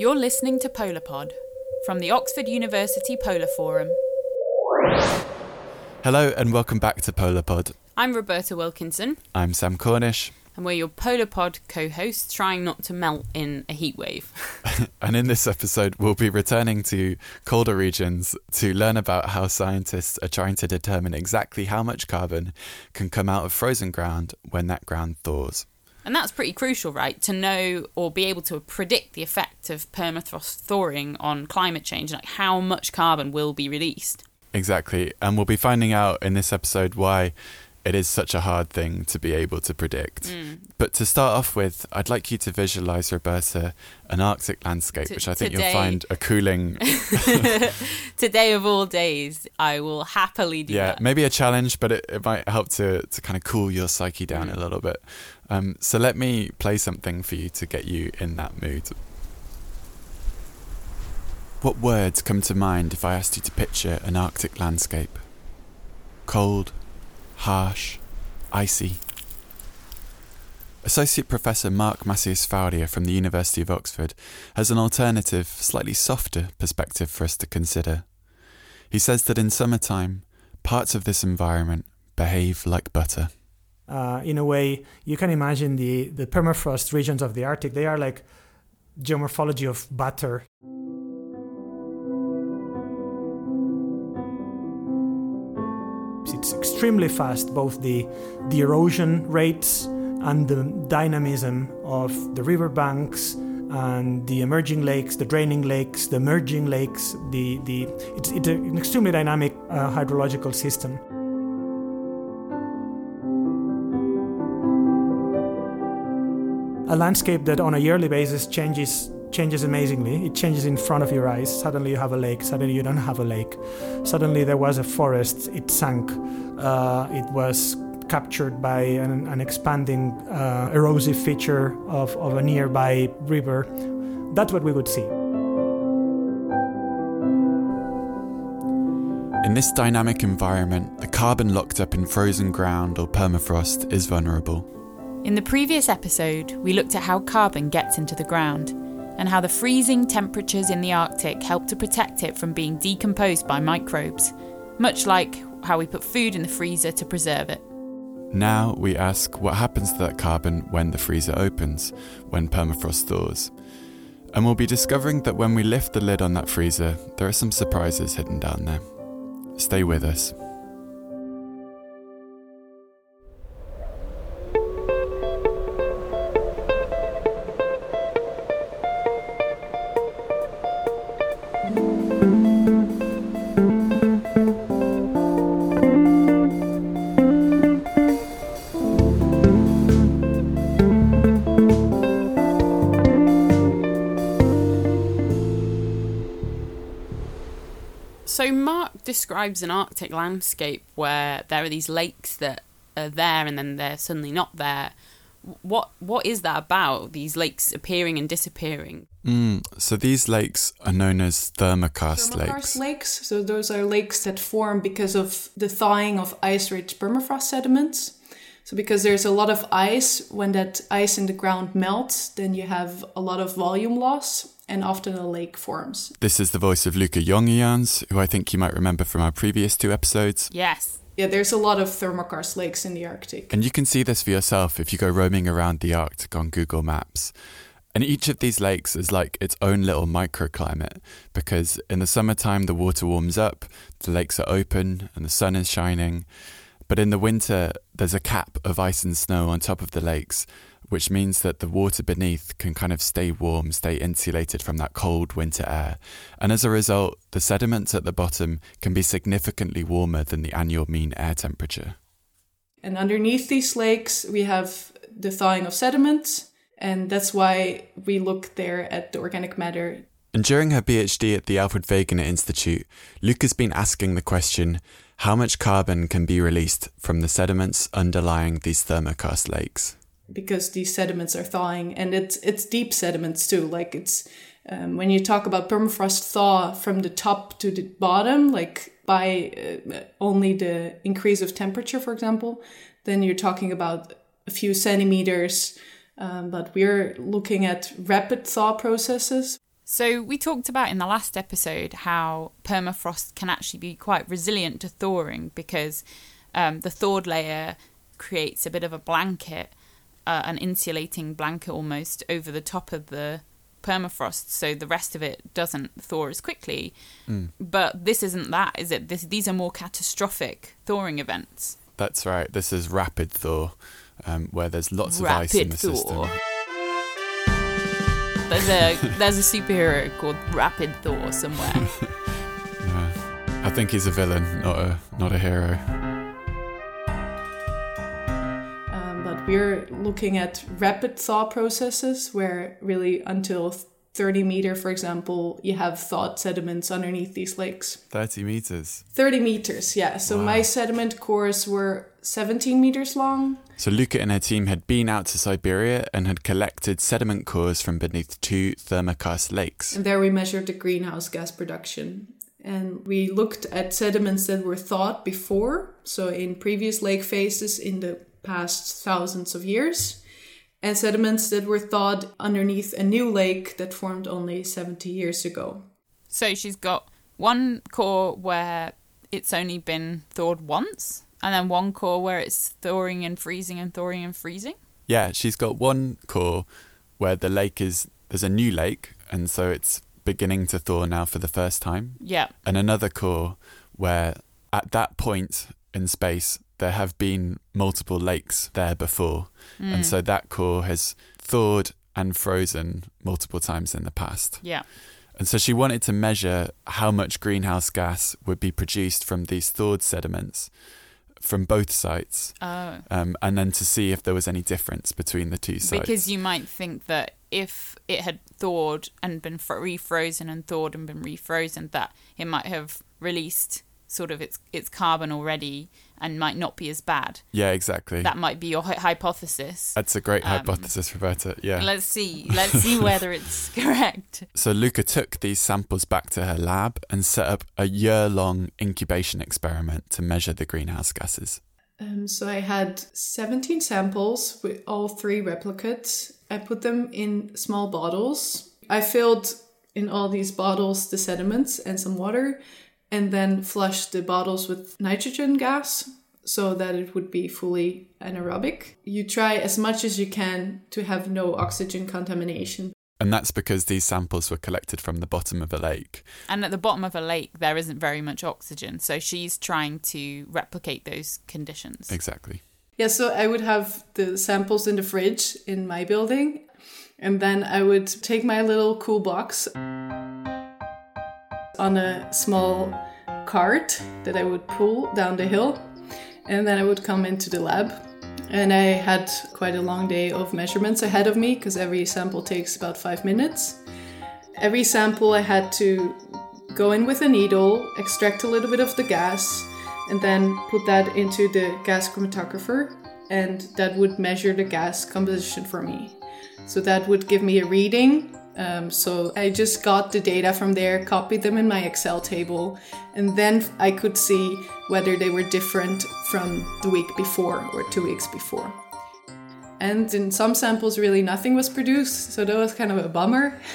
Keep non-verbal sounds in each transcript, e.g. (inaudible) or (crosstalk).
You're listening to PolarPod from the Oxford University Polar Forum. Hello and welcome back to PolarPod. I'm Roberta Wilkinson, I'm Sam Cornish, and we're your PolarPod co hosts trying not to melt in a heatwave. (laughs) and in this episode, we'll be returning to colder regions to learn about how scientists are trying to determine exactly how much carbon can come out of frozen ground when that ground thaws. And that's pretty crucial, right? To know or be able to predict the effect of permafrost thawing on climate change, like how much carbon will be released. Exactly. And we'll be finding out in this episode why it is such a hard thing to be able to predict. Mm. But to start off with, I'd like you to visualize, Roberta, an Arctic landscape, T- which I think today- you'll find a cooling, (laughs) Today of all days, I will happily do yeah, that. maybe a challenge, but it, it might help to, to kind of cool your psyche down Mm. a little bit. Um, so let me play something for you to get you in that mood. What words come to mind if I asked you to picture an Arctic landscape? Cold, harsh, icy. Associate Professor Marc Macias Fauria from the University of Oxford has an alternative, slightly softer perspective for us to consider. He says that in summertime, parts of this environment behave like butter. uh, in a way, you can imagine the, the permafrost regions of the Arctic. They are like geomorphology of butter. Extremely fast, both the, the erosion rates and the dynamism of the riverbanks and the emerging lakes, the draining lakes, the merging lakes. The, the, it's, it's an extremely dynamic uh, hydrological system. a landscape that on a yearly basis changes changes amazingly. It changes in front of your eyes. Suddenly you have a lake. Suddenly you don't have a lake. Suddenly there was a forest. It sank uh, it was captured by an, an expanding uh, erosive feature of, of a nearby river that's what we would see In this dynamic environment, the carbon locked up in frozen ground or permafrost is vulnerable. In the previous episode, we looked at how carbon gets into the ground and how the freezing temperatures in the Arctic help to protect it from being decomposed by microbes, much like how we put food in the freezer to preserve it. Now we ask what happens to that carbon when the freezer opens, when permafrost thaws. And we'll be discovering that when we lift the lid on that freezer, there are some surprises hidden down there. Stay with us. Describes an Arctic landscape where there are these lakes that are there and then they're suddenly not there. What what is that about? These lakes appearing and disappearing. Mm, so these lakes are known as thermokarst lakes. Lakes. So those are lakes that form because of the thawing of ice-rich permafrost sediments. So because there's a lot of ice, when that ice in the ground melts, then you have a lot of volume loss, and often a lake forms. This is the voice of Luca Jongejans, who I think you might remember from our previous two episodes. Yes. Yeah, there's a lot of thermokarst lakes in the Arctic. And you can see this for yourself if you go roaming around the Arctic on Google Maps. And each of these lakes is like its own little microclimate because in the summertime the water warms up, the lakes are open, and the sun is shining. But in the winter, there's a cap of ice and snow on top of the lakes, which means that the water beneath can kind of stay warm, stay insulated from that cold winter air. And as a result, the sediments at the bottom can be significantly warmer than the annual mean air temperature. And underneath these lakes, we have the thawing of sediments, and that's why we look there at the organic matter. And during her PhD at the Alfred Wegener Institute, Luca has been asking the question how much carbon can be released from the sediments underlying these thermokarst lakes? Because these sediments are thawing and it's it's deep sediments too like it's um, when you talk about permafrost thaw from the top to the bottom like by uh, only the increase of temperature for example then you're talking about a few centimeters um, but we're looking at rapid thaw processes. So, we talked about in the last episode how permafrost can actually be quite resilient to thawing because um, the thawed layer creates a bit of a blanket, uh, an insulating blanket almost over the top of the permafrost, so the rest of it doesn't thaw as quickly. Mm. But this isn't that, is it? This, these are more catastrophic thawing events. That's right. This is rapid thaw, um, where there's lots of ice in the Rapid system. There's a (laughs) there's a superhero called Rapid Thor somewhere. (laughs) Yeah. I think he's a villain, not a not a hero. We're looking at rapid thaw processes where really until 30 meter, for example, you have thawed sediments underneath these lakes. Thirty meters. 30 meters, yeah. So Wow. my sediment cores were 17 meters long. So Luca and her team had been out to Siberia and had collected sediment cores from beneath two thermokarst lakes. And there we measured the greenhouse gas production. And we looked at sediments that were thawed before, so in previous lake phases in the past thousands of years, and sediments that were thawed underneath a new lake that formed only 70 years ago. so she's got one core where it's only been thawed once, and then one core where it's thawing and freezing and thawing and freezing. Yeah, she's got one core where the lake is there's a new lake and so it's beginning to thaw now for the first time. Yeah. And another core where at that point in space there have been multiple lakes there before. Mm. And so that core has thawed and frozen multiple times in the past. Yeah. And so she wanted to measure how much greenhouse gas would be produced from these thawed sediments from both sites, Oh. um, and then to see if there was any difference between the two sites. Because you might think that if it had thawed and been fr- refrozen and thawed and been refrozen, that it might have released sort of its its carbon already and might not be as bad. yeah, exactly. That might be your hy- hypothesis. That's a great Um, hypothesis, Roberta. Yeah. Let's see. Let's see (laughs) whether it's correct. So Luca took these samples back to her lab and set up a year-long incubation experiment to measure the greenhouse gases. Um, so I had 17 samples with all three replicates. I put them in small bottles. I filled in all these bottles the sediments and some water, and then flush the bottles with nitrogen gas so that it would be fully anaerobic. You try as much as you can to have no oxygen contamination. And that's because these samples were collected from the bottom of a lake. And at the bottom of a lake, there isn't very much oxygen. So she's trying to replicate those conditions. Exactly. Yeah, so I would have the samples in the fridge in my building, and then I would take my little cool box on a small cart that I would pull down the hill, and then I would come into the lab. And I had quite a long day of measurements ahead of me because every sample takes about five minutes. Every sample I had to go in with a needle, extract a little bit of the gas, and then put that into the gas chromatographer, and that would measure the gas composition for me. So that would give me a reading. Um, so I just got the data from there, copied them in my Excel table, and then I could see whether they were different from the week before or two weeks before. And in some samples, really nothing was produced, so that was kind of a bummer. (laughs)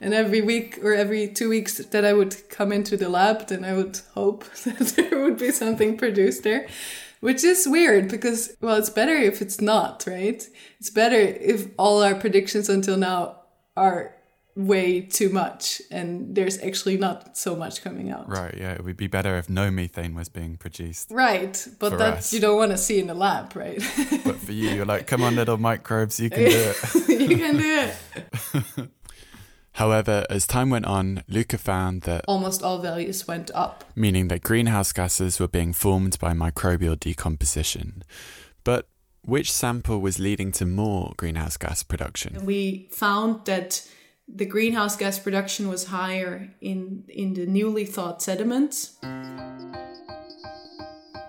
And every week or every two weeks that I would come into the lab, then I would hope (laughs) that there would be something produced there, which is weird because, well, it's better if it's not, right? It's better if all our predictions until now are way too much and there's actually not so much coming out. Right, yeah. It would be better if no methane was being produced. Right, but that us. you don't want to see in the lab, right? (laughs) But for you, you're like, come on, little microbes, you can do it. (laughs) you can do it. (laughs) However, as time went on, Luca found that, Almost all values went up. meaning that greenhouse gases were being formed by microbial decomposition. But which sample was leading to more greenhouse gas production? We found that the greenhouse gas production was higher in, in the newly thawed sediments.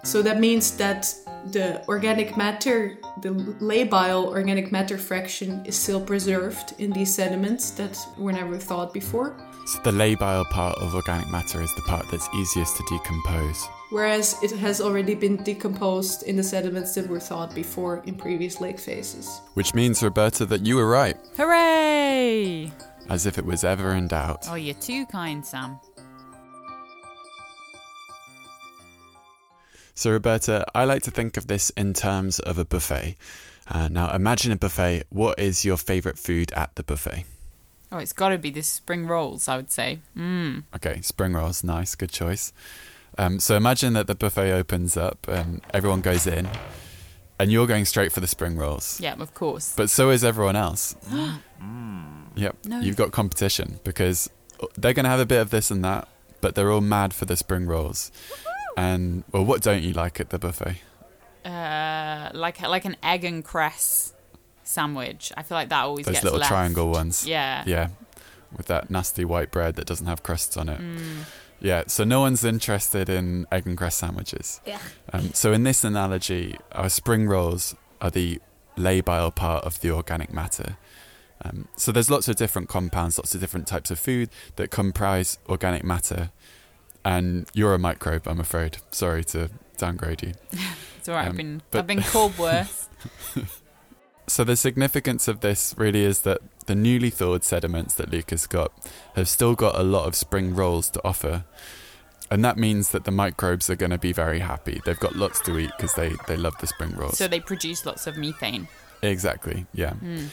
So that means that the organic matter, the labile organic matter fraction, is still preserved in these sediments that were never thawed before. So the labile part of organic matter is the part that's easiest to decompose. Whereas it has already been decomposed in the sediments that were thawed before in previous lake phases. Which means, Roberta, that you were right. Hooray! as if it was ever in doubt. Oh, you're too kind, Sam. So, Roberta, I like to think of this in terms of a buffet. Uh, now, imagine a buffet. What is your favourite food at the buffet? Oh, it's got to be the spring rolls, I would say. Mmm. Okay, spring rolls, nice, good choice. Um, so imagine that the buffet opens up and everyone goes in, and you're going straight for the spring rolls. Yeah, of course. But so is everyone else. (gasps) Yep, No. you've got competition because they're going to have a bit of this and that, but they're all mad for the spring rolls. And well, what don't you like at the buffet? Uh, like like an egg and cress sandwich. I feel like that always Those gets little left. triangle ones. Yeah. Yeah, with that nasty white bread that doesn't have crusts on it. Mm. Yeah, so no one's interested in egg and cress sandwiches. Yeah. Um, so in this analogy, our spring rolls are the labile part of the organic matter. Um, so there's lots of different compounds, lots of different types of food that comprise organic matter. And you're a microbe, I'm afraid. Sorry to downgrade you. (laughs) It's alright. I've Um, been but- I've been called worse. (laughs) (laughs) So the significance of this really is that the newly thawed sediments that Luca's got have still got a lot of spring rolls to offer. And that means that the microbes are going to be very happy. They've got lots to eat because they, they love the spring rolls. so they produce lots of methane. exactly, yeah. Mm.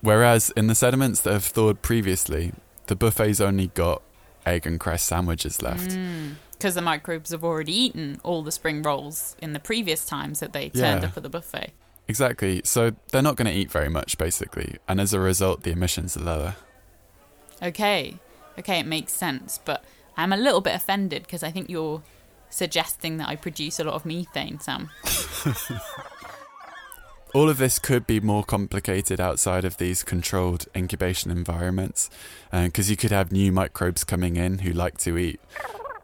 Whereas in the sediments that have thawed previously, the buffet's only got egg and cress sandwiches left. Mm. Because the microbes have already eaten all the spring rolls in the previous times that they turned Yeah. up at the buffet. Exactly. So they're not going to eat very much, basically. And as a result, the emissions are lower. Okay. Okay, it makes sense. But I'm a little bit offended because I think you're suggesting that I produce a lot of methane, Sam. (laughs) All of this could be more complicated outside of these controlled incubation environments because you could have new microbes coming in who like to eat,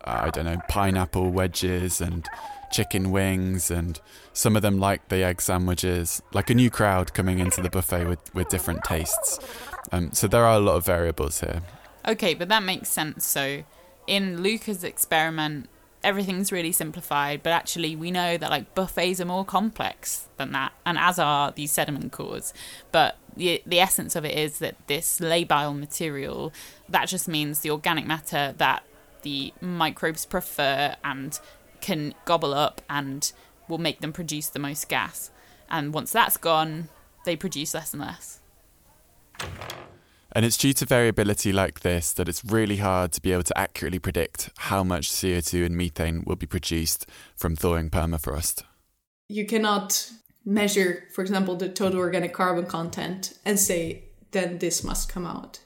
uh, I don't know, pineapple wedges and chicken wings, and some of them like the egg sandwiches, like a new crowd coming into the buffet with, with different tastes. Um, so there are a lot of variables here. Okay, but that makes sense. So, in Luca's experiment, everything's really simplified, but actually, we know that like buffets are more complex than that, and as are these sediment cores. But the the essence of it is that this labile material that just means the organic matter that the microbes prefer and can gobble up and will make them produce the most gas. And once that's gone, they produce less and less. And it's due to variability like this that it's really hard to be able to accurately predict how much CO2 and methane will be produced from thawing permafrost. You cannot measure, for example, the total mm. organic carbon content and say, then this must come out.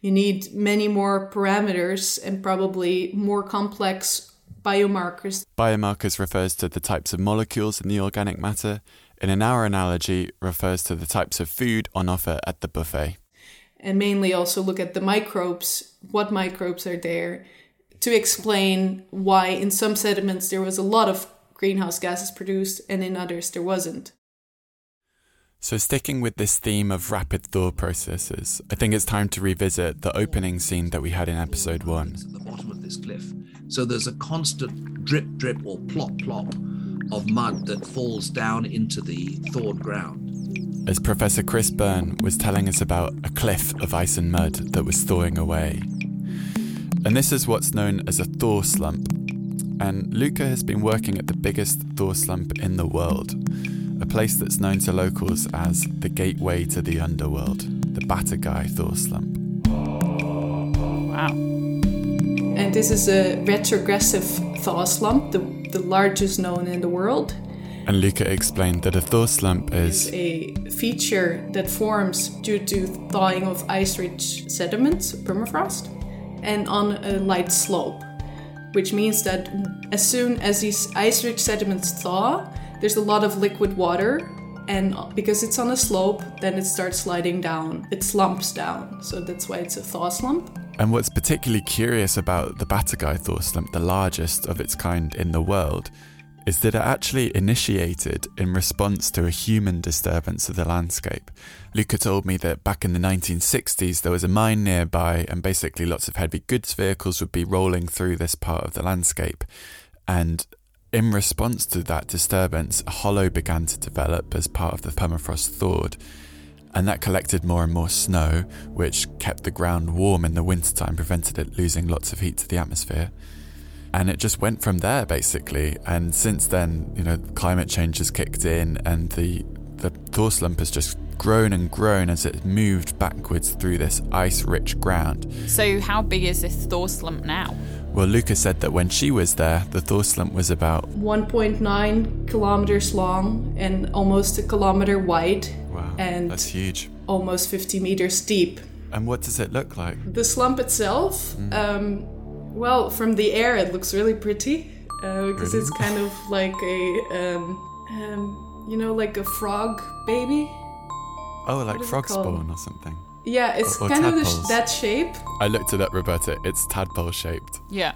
You need many more parameters and probably more complex biomarkers. Biomarkers refers to the types of molecules in the organic matter, and in our analogy refers to the types of food on offer at the buffet. And mainly also look at the microbes, what microbes are there, to explain why in some sediments there was a lot of greenhouse gases produced and in others there wasn't. So, sticking with this theme of rapid thaw processes, I think it's time to revisit the opening scene that we had in episode one. at the bottom of this cliff. So there's a constant drip, drip, or plop, plop of mud that falls down into the thawed ground. As Professor Chris Burn was telling us about a cliff of ice and mud that was thawing away. And this is what's known as a thaw slump. And Luca has been working at the biggest thaw slump in the world, a place that's known to locals as the gateway to the underworld, the Batagai thaw slump. Wow. And this is a retrogressive thaw slump, the, the largest known in the world. And Luca explained that a thaw slump is a feature that forms due to thawing of ice-rich sediments, permafrost, and on a light slope, which means that as soon as these ice-rich sediments thaw, there's a lot of liquid water, and because it's on a slope, then it starts sliding down. It slumps down, so that's why it's a thaw slump. And what's particularly curious about the Batagai thaw slump, the largest of its kind in the world, is that it actually initiated in response to a human disturbance of the landscape. Luca told me that back in the 1960s there was a mine nearby, and basically lots of heavy goods vehicles would be rolling through this part of the landscape. And in response to that disturbance, a hollow began to develop as part of the permafrost thawed. And that collected more and more snow, which kept the ground warm in the wintertime, prevented it losing lots of heat to the atmosphere. And it just went from there, basically. And since then, you know, climate change has kicked in, and the the thaw slump has just grown and grown as it moved backwards through this ice rich ground. So, how big is this thaw slump now? Well, Luca said that when she was there, the thaw slump was about 1.9 kilometers long and almost a kilometer wide. wow, And- that's huge. almost 50 meters deep. And what does it look like? The slump itself, um, well, from the air, it looks really pretty uh, because Really? it's kind of like a, um, um, you know, like a frog baby. Oh, like frog spawn or something. Yeah, it's Or- or kind of the sh- that shape. I looked it up, Roberta. It's tadpole shaped. Yeah.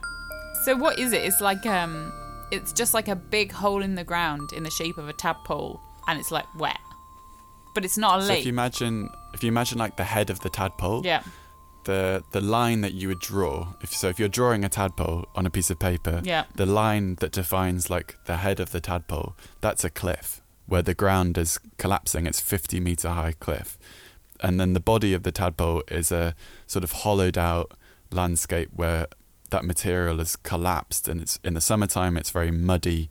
So, what is it? It's like, um, it's just like a big hole in the ground in the shape of a tadpole, and it's like wet. But it's not a So lake. if you imagine, if you imagine like the head of the tadpole, yeah. The the line that you would draw. If so, if you're drawing a tadpole on a piece of paper, Yeah. the line that defines like the head of the tadpole, that's a cliff where the ground is collapsing. It's 50 meter high cliff, and then the body of the tadpole is a sort of hollowed out landscape where that material has collapsed, and it's in the summertime it's very muddy,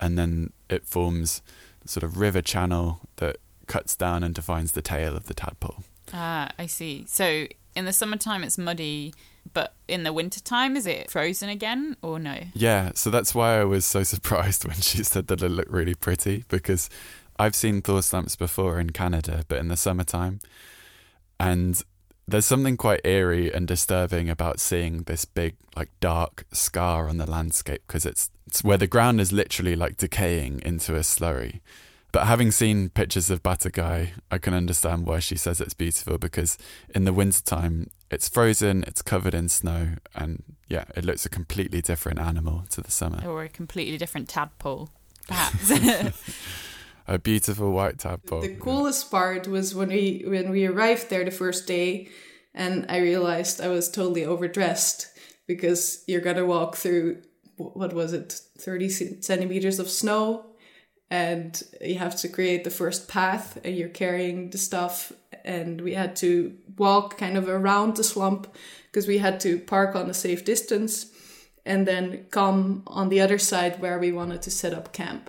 and then it forms sort of river channel that cuts down and defines the tail of the tadpole. Ah, I see. So, in the summertime, it's muddy, but in the wintertime, is it frozen again or no? Yeah, so that's why I was so (laughs) surprised when she said that it looked really pretty because I've seen thaw slumps before in Canada, but in the summertime. And there's something quite eerie and disturbing about seeing this big, like, dark scar on the landscape because it's, it's where the ground is literally like decaying into a slurry. But having seen pictures of Batagai, I can understand why she says it's beautiful because in the wintertime, it's frozen, it's covered in snow, and yeah, it looks a completely different animal to the summer. Or a completely different tadpole, (laughs) perhaps? (laughs) A beautiful white tadpole. The coolest part was when we when we arrived there the first day, and I realized I was totally overdressed because you're gonna walk through what was it, thirty centimeters of snow, and you have to create the first path, and you're carrying the stuff, and we had to walk kind of around the slump because we had to park on a safe distance, and then come on the other side where we wanted to set up camp.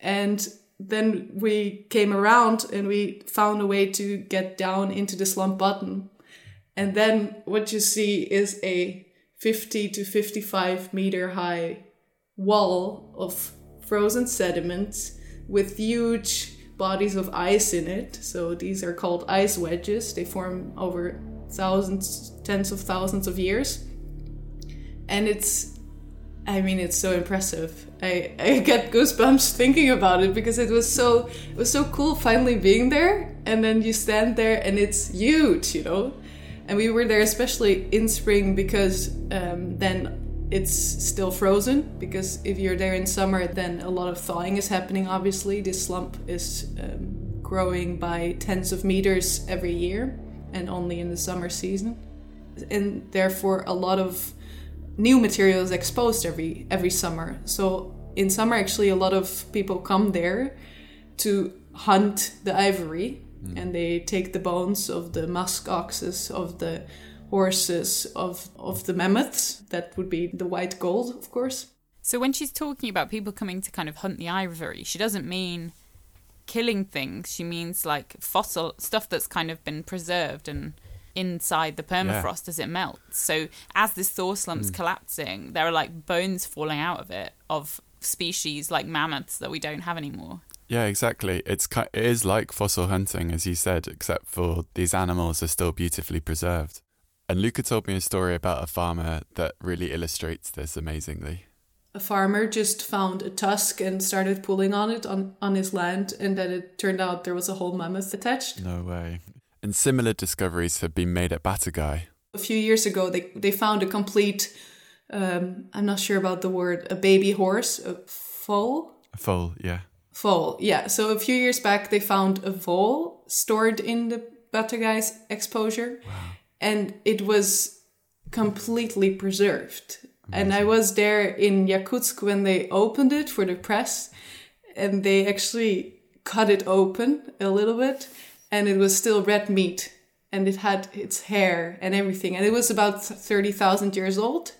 And then we came around and we found a way to get down into the slump bottom. And then what you see is a 50 to 55 meter high wall of frozen sediments with huge bodies of ice in it. So these are called ice wedges. They form over thousands, tens of thousands of years. And it's I mean, it's so impressive. I, (laughs) I get goosebumps thinking about it because it was so it was so cool finally being there, and then you stand there and it's huge, you know. And we were there especially in spring because um, then it's still frozen. Because if you're there in summer, then a lot of thawing is happening. Obviously, this slump is um, growing by tens of meters every year, and only in the summer season, and therefore a lot of new material is exposed every every summer. So in summer, actually, a lot of people come there to hunt the ivory, and they take the bones of the musk oxes, of the horses, of of the mammoths. That would be the white gold, of course. so, when she's talking about people coming to kind of hunt the ivory, she doesn't mean killing things. She means like fossil stuff that's kind of been preserved and inside the permafrost as it melts. So as this thaw slump's hmm. collapsing, there are like bones falling out of it of species like mammoths that we don't have anymore. Yeah, exactly. It's it is like fossil hunting, as you said, except for these animals are still beautifully preserved. And Luca told me a story about a farmer that really illustrates this amazingly. A farmer just found a tusk and started pulling on it on, on his land, and then it turned out there was a whole mammoth attached. No way. And similar discoveries have been made at Batagai. A few years ago, they, they found a complete, um, I'm not sure about the word, a baby horse, a foal? A foal, yeah. Foal, yeah. So a few years back, they found a foal stored in the Batagai's exposure, and it was completely preserved. And I was there in Yakutsk when they opened it for the press, and they actually cut it open a little bit, and it was still red meat and it had its hair and everything and it was about 30,000 years old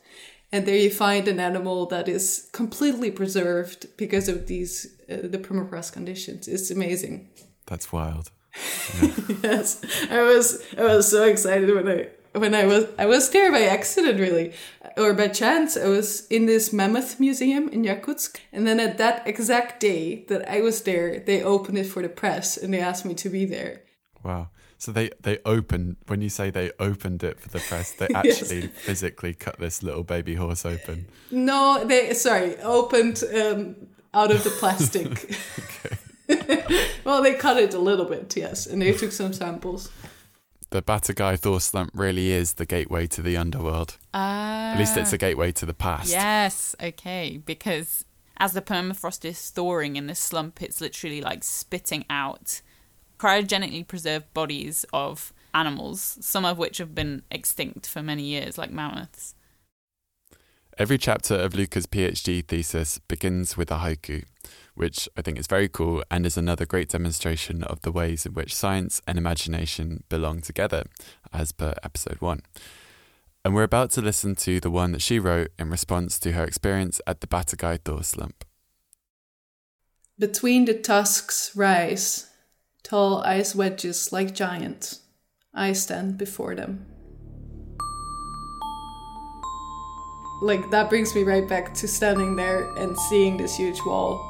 and there you find an animal that is completely preserved because of these uh, the permafrost conditions it's amazing That's wild. (laughs) yes. I was i was so excited when i when i was i was there by accident really. Or by chance i was in this mammoth museum in yakutsk. And then at that exact day that i was there they opened it for the press and they asked me to be there. Wow. So they they opened when you say they opened it for the press, they (laughs) Yes. actually physically cut this little baby horse open. no they sorry opened um, out of the plastic (laughs) (laughs) well they cut it a little bit yes and they took some samples The Batagai thaw slump really is the gateway to the underworld. Ah. At least it's a gateway to the past. Yes, okay, because as the permafrost is thawing in the slump, it's literally like spitting out cryogenically preserved bodies of animals, some of which have been extinct for many years, like mammoths. Every chapter of Luca's PhD thesis begins with a haiku, which I think is very cool and is another great demonstration of the ways in which science and imagination belong together, as per episode one. And we're about to listen to the one that she wrote in response to her experience at the Batagai thaw slump. Between the tusks rise tall ice wedges like giants. I stand before them. Like, that brings me right back to standing there and seeing this huge wall.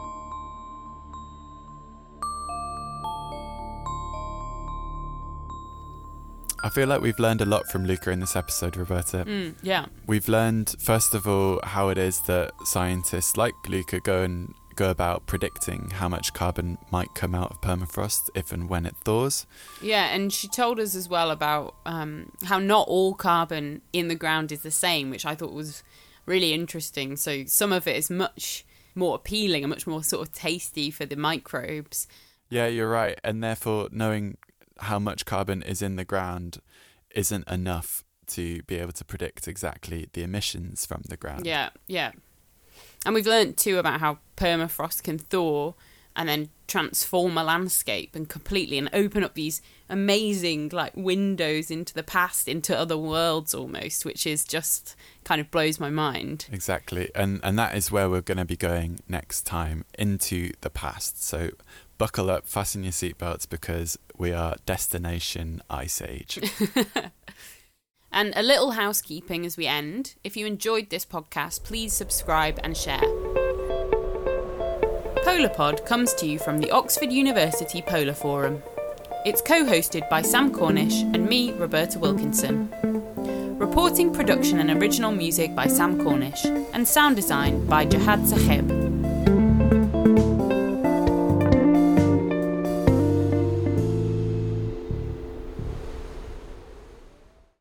I feel like we've learned a lot from Luca in this episode, Roberta. Mm, yeah. We've learned, first of all, how it is that scientists like Luca go and go about predicting how much carbon might come out of permafrost if and when it thaws. Yeah, and she told us as well about um, how not all carbon in the ground is the same, which I thought was really interesting. So some of it is much more appealing and much more sort of tasty for the microbes. Yeah, you're right. And therefore, knowing how much carbon is in the ground isn't enough to be able to predict exactly the emissions from the ground. Yeah, yeah. And we've learned too about how permafrost can thaw and then transform a landscape and completely and open up these amazing like windows into the past, into other worlds almost, which is just kind of blows my mind. Exactly. And and that is where we're going to be going next time into the past. So buckle up, fasten your seatbelts because we are destination ice age. (laughs) And a little housekeeping as we end. If you enjoyed this podcast, please subscribe and share. PolarPod comes to you from the Oxford University Polar Forum. It's co hosted by Sam Cornish and me, Roberta Wilkinson. Reporting, production, and original music by Sam Cornish, and sound design by Jihad Sahib.